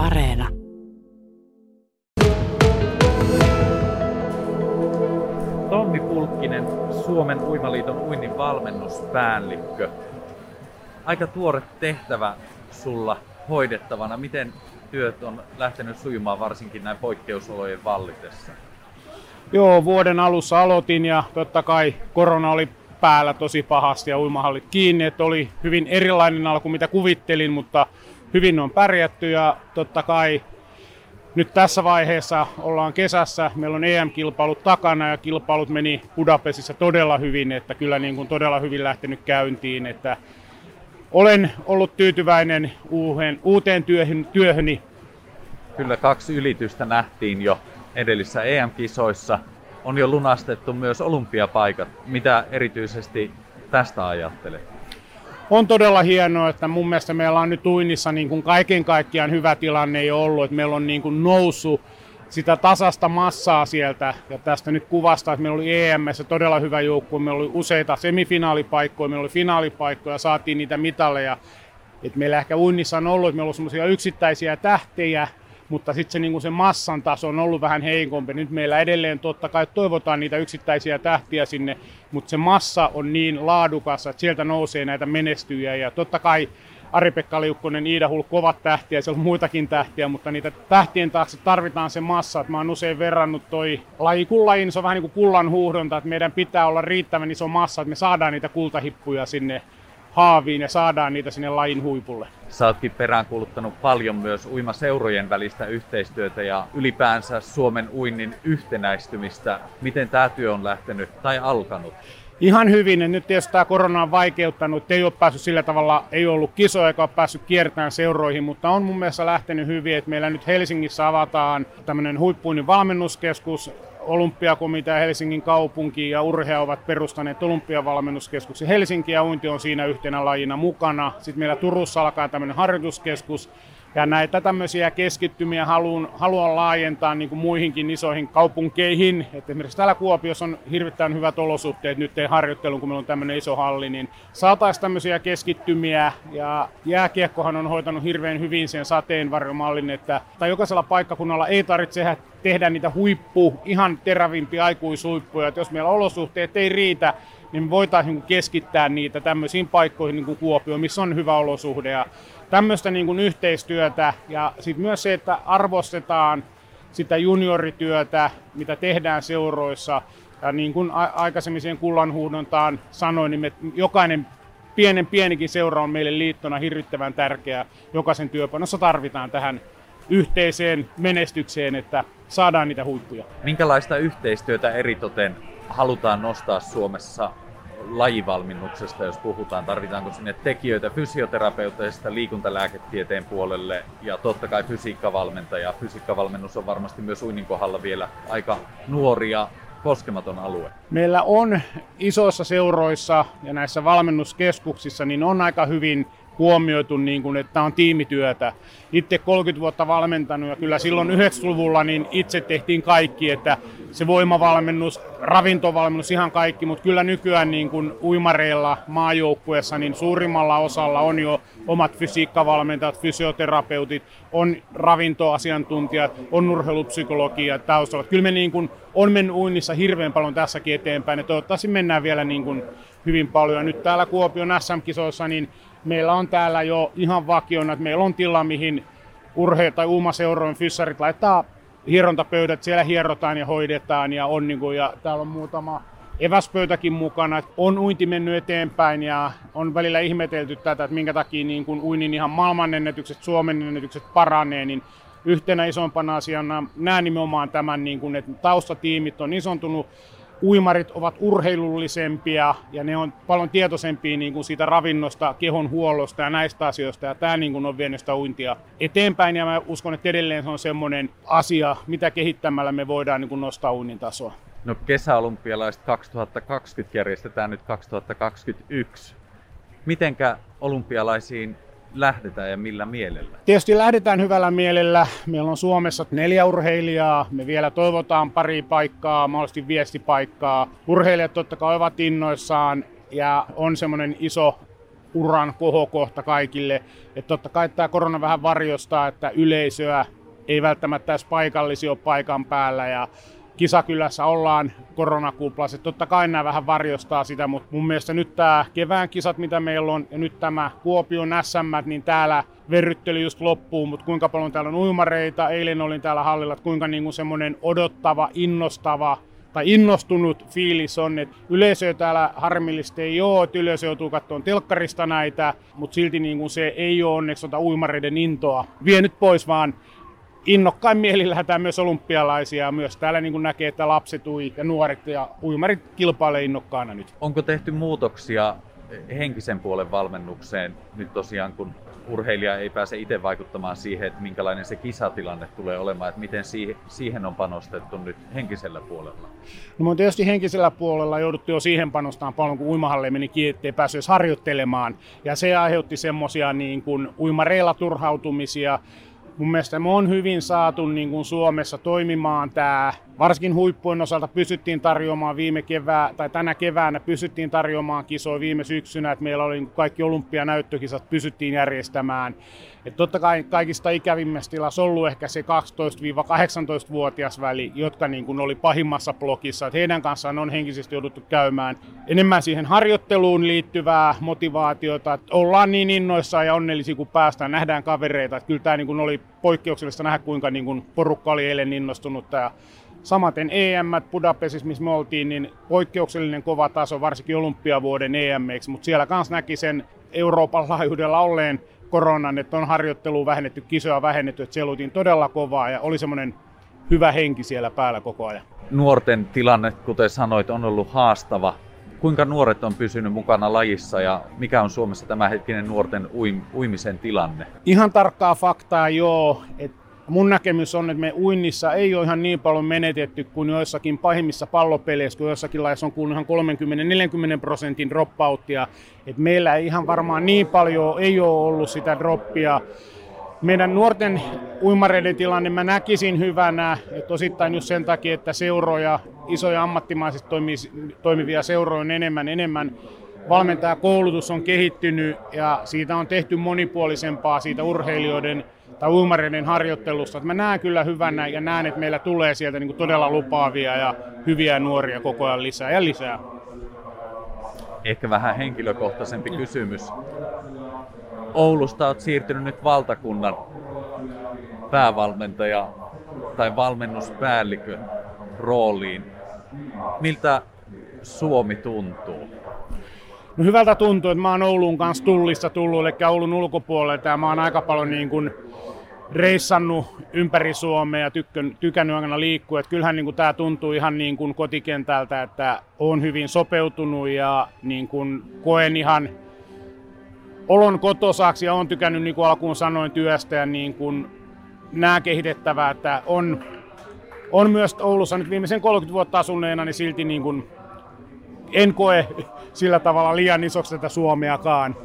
Areena. Tommi Pulkkinen, Suomen Uimaliiton uinnin valmennuspäällikkö. Aika tuore tehtävä sulla hoidettavana. Miten työt on lähtenyt sujumaan varsinkin näin poikkeusolojen vallitessa? Joo, vuoden alussa aloitin ja totta kai korona oli päällä tosi pahasti ja uimahallit kiinni, että oli hyvin erilainen alku mitä kuvittelin, mutta hyvin on pärjätty ja totta kai nyt tässä vaiheessa ollaan kesässä, meillä on EM-kilpailut takana ja kilpailut meni Budapestissa todella hyvin, että kyllä niin kuin todella hyvin lähtenyt käyntiin, että olen ollut tyytyväinen uuteen, uuteen työhön, työhöni. Kyllä kaksi ylitystä nähtiin jo edellisissä EM-kisoissa. On jo lunastettu myös olympiapaikat. Mitä erityisesti tästä ajattelet? On todella hienoa, että mun mielestä meillä on nyt uinnissa niin kuin kaiken kaikkiaan hyvä tilanne ei ollut, että meillä on niin kuin noussut sitä tasasta massaa sieltä. Ja tästä nyt kuvasta, että meillä oli EMS todella hyvä joukkue, meillä oli useita semifinaalipaikkoja, meillä oli finaalipaikkoja, saatiin niitä mitalleja. Et meillä ehkä uinnissa on ollut, että meillä on semmoisia yksittäisiä tähtejä, mutta sitten se, niin se massan taso on ollut vähän heikompi. Nyt meillä edelleen totta kai toivotaan niitä yksittäisiä tähtiä sinne, mutta se massa on niin laadukas, että sieltä nousee näitä menestyjiä ja totta kai Ari-Pekka Liukkonen, Iida Hul, kovat tähtiä, siellä on muitakin tähtiä, mutta niitä tähtien taakse tarvitaan se massa. Että mä oon usein verrannut toi laji kullajiin, se on vähän niin kuin kullan huuhdonta, että meidän pitää olla riittävän iso massa, että me saadaan niitä kultahippuja sinne haaviin ja saadaan niitä sinne lajin huipulle. Sä ootkin peräänkuuluttanut paljon myös uimaseurojen välistä yhteistyötä ja ylipäänsä Suomen uinnin yhtenäistymistä. Miten tämä työ on lähtenyt tai alkanut? Ihan hyvin. Nyt tietysti tämä korona on vaikeuttanut, ei ole päässyt sillä tavalla, ei ollut kisoja eikä ole päässyt kiertämään seuroihin, mutta on mun mielestä lähtenyt hyvin, että meillä nyt Helsingissä avataan tämmöinen huippuinen valmennuskeskus, olympiakomitea, Helsingin kaupunki ja urhea ovat perustaneet olympiavalmennuskeskuksen. Helsinki ja uinti on siinä yhtenä lajina mukana. Sitten meillä Turussa alkaa tämmöinen harjoituskeskus, ja näitä tämmöisiä keskittymiä haluan, haluan laajentaa niin kuin muihinkin isoihin kaupunkeihin. Et esimerkiksi täällä Kuopiossa on hirvittävän hyvät olosuhteet nyt harjoitteluun, kun meillä on tämmöinen iso halli, niin saataisiin tämmöisiä keskittymiä. Ja jääkiekkohan on hoitanut hirveän hyvin sen sateenvarjomallin, että tai jokaisella paikkakunnalla ei tarvitse tehdä niitä huippu, ihan terävimpiä aikuishuippuja. Et jos meillä olosuhteet ei riitä, niin voitaisiin keskittää niitä tämmöisiin paikkoihin niin kuin Kuopio, missä on hyvä olosuhde. Ja tämmöistä niin kuin yhteistyötä ja sitten myös se, että arvostetaan sitä juniorityötä, mitä tehdään seuroissa. Ja niin kuin aikaisemmin siihen kullanhuudontaan sanoin, niin me jokainen pienen pienikin seura on meille liittona hirvittävän tärkeä. Jokaisen työpanossa tarvitaan tähän yhteiseen menestykseen, että saadaan niitä huippuja. Minkälaista yhteistyötä eritoten halutaan nostaa Suomessa lajivalmennuksesta, jos puhutaan? Tarvitaanko sinne tekijöitä fysioterapeuteista liikuntalääketieteen puolelle ja totta kai fysiikkavalmentaja. Fysiikkavalmennus on varmasti myös uinnin kohdalla vielä aika nuoria koskematon alue? Meillä on isoissa seuroissa ja näissä valmennuskeskuksissa niin on aika hyvin huomioitu, niin kuin, että tämä on tiimityötä. Itse 30 vuotta valmentanut ja kyllä silloin 90-luvulla niin itse tehtiin kaikki, että se voimavalmennus, ravintovalmennus, ihan kaikki, mutta kyllä nykyään niin kuin uimareilla maajoukkueessa niin suurimmalla osalla on jo omat fysiikkavalmentajat, fysioterapeutit, on ravintoasiantuntijat, on urheilupsykologia taustalla. Kyllä me niin kuin on mennyt uinnissa hirveän paljon tässäkin eteenpäin ja toivottavasti mennään vielä niin kuin hyvin paljon. Nyt täällä Kuopion SM-kisoissa niin meillä on täällä jo ihan vakiona, että meillä on tila, mihin urhe- tai uumaseurojen fyssarit laittaa hierontapöydät, siellä hierotaan ja hoidetaan ja on niin kuin, ja täällä on muutama eväspöytäkin mukana. On uinti mennyt eteenpäin ja on välillä ihmetelty tätä, että minkä takia niin kuin uinnin ihan maailmanennätykset, Suomen ennätykset paranee, niin yhtenä isompana asiana näen nimenomaan tämän, niin kuin, että taustatiimit on isontunut uimarit ovat urheilullisempia ja ne on paljon tietoisempia niin kuin siitä ravinnosta, kehon huollosta ja näistä asioista. Ja tämä niin kuin on vienyt sitä uintia eteenpäin ja mä uskon, että edelleen se on semmoinen asia, mitä kehittämällä me voidaan niin kuin nostaa uinnin tasoa. No kesäolympialaiset 2020 järjestetään nyt 2021. Mitenkä olympialaisiin lähdetään ja millä mielellä? Tietysti lähdetään hyvällä mielellä. Meillä on Suomessa neljä urheilijaa. Me vielä toivotaan pari paikkaa, mahdollisesti viestipaikkaa. Urheilijat totta kai ovat innoissaan ja on semmoinen iso uran kohokohta kaikille. Että totta kai tämä korona vähän varjostaa, että yleisöä ei välttämättä edes paikallisia ole paikan päällä ja kisakylässä ollaan koronakuplassa. Totta kai nämä vähän varjostaa sitä, mutta mun mielestä nyt tämä kevään kisat, mitä meillä on, ja nyt tämä Kuopion SM, niin täällä verrytteli just loppuun, mutta kuinka paljon täällä on uimareita. Eilen olin täällä hallilla, että kuinka niinku semmoinen odottava, innostava tai innostunut fiilis on, että yleisö täällä harmillisesti ei ole, että yleisö joutuu katsomaan telkkarista näitä, mutta silti niin kuin se ei ole onneksi tota uimareiden intoa vienyt pois, vaan innokkain mieli lähdetään myös olympialaisia ja myös täällä niin näkee, että lapset ui ja nuoret ja uimarit kilpailee innokkaana nyt. Onko tehty muutoksia henkisen puolen valmennukseen nyt tosiaan, kun urheilija ei pääse itse vaikuttamaan siihen, että minkälainen se kisatilanne tulee olemaan, että miten siihen on panostettu nyt henkisellä puolella? No me on tietysti henkisellä puolella jouduttu jo siihen panostamaan paljon, kun uimahalle meni kiinni, ettei päässyt harjoittelemaan. Ja se aiheutti semmoisia niin kuin uimareilla turhautumisia, mun mielestä me on hyvin saatu niin kuin Suomessa toimimaan tämä, varsinkin huippujen osalta pystyttiin tarjoamaan viime kevää, tai tänä keväänä pystyttiin tarjoamaan kisoja viime syksynä, että meillä oli kaikki olympianäyttökisat pystyttiin järjestämään. Et totta kai kaikista ikävimmästä tilassa ollut ehkä se 12-18-vuotias väli, jotka niin kuin oli pahimmassa blokissa. Et heidän kanssaan on henkisesti jouduttu käymään enemmän siihen harjoitteluun liittyvää motivaatiota. Et ollaan niin innoissaan ja onnellisia, kun päästään, nähdään kavereita. Et kyllä tämä niin kuin oli poikkeuksellista nähdä, kuinka niin kuin porukka oli eilen innostunut. Ja Samaten EM Budapestissa, missä me oltiin, niin poikkeuksellinen kova taso, varsinkin olympiavuoden EMX, mutta siellä kanssa näki sen Euroopan laajuudella olleen koronan, että on harjoittelu vähennetty, kisoja vähennetty, että siellä oltiin todella kovaa ja oli semmoinen hyvä henki siellä päällä koko ajan. Nuorten tilanne, kuten sanoit, on ollut haastava. Kuinka nuoret on pysynyt mukana lajissa ja mikä on Suomessa tämänhetkinen nuorten uim- uimisen tilanne? Ihan tarkkaa faktaa joo, että mun näkemys on, että me uinnissa ei ole ihan niin paljon menetetty kuin joissakin pahimmissa pallopeleissä, kun joissakin laissa on kuullut ihan 30-40 prosentin dropoutia. Et meillä ei ihan varmaan niin paljon ei ole ollut sitä droppia. Meidän nuorten uimareiden tilanne mä näkisin hyvänä, että osittain just sen takia, että seuroja, isoja ammattimaisesti toimivia seuroja on enemmän enemmän valmentajakoulutus on kehittynyt ja siitä on tehty monipuolisempaa siitä urheilijoiden tai uimareiden harjoittelusta. Että mä näen kyllä hyvänä ja näen, että meillä tulee sieltä niin todella lupaavia ja hyviä nuoria koko ajan lisää ja lisää. Ehkä vähän henkilökohtaisempi kysymys. Oulusta olet siirtynyt nyt valtakunnan päävalmentaja tai valmennuspäällikön rooliin. Miltä Suomi tuntuu? Hyvältä tuntuu, että mä oon Oulun kanssa tullissa tullut, eli Oulun ulkopuolelta, ja mä oon aika paljon niin kuin reissannut ympäri Suomea ja tykkön, tykännyt aina liikkua. Että kyllähän niin tämä tuntuu ihan niin kuin kotikentältä, että on hyvin sopeutunut ja niin kuin koen ihan olon kotosaksi ja on tykännyt, niin kuin alkuun sanoin, työstä ja niin kuin nämä kehitettävää, että on, on myös Oulussa nyt viimeisen 30 vuotta asuneena, niin silti niin kuin en koe sillä tavalla liian isoksi tätä Suomeakaan.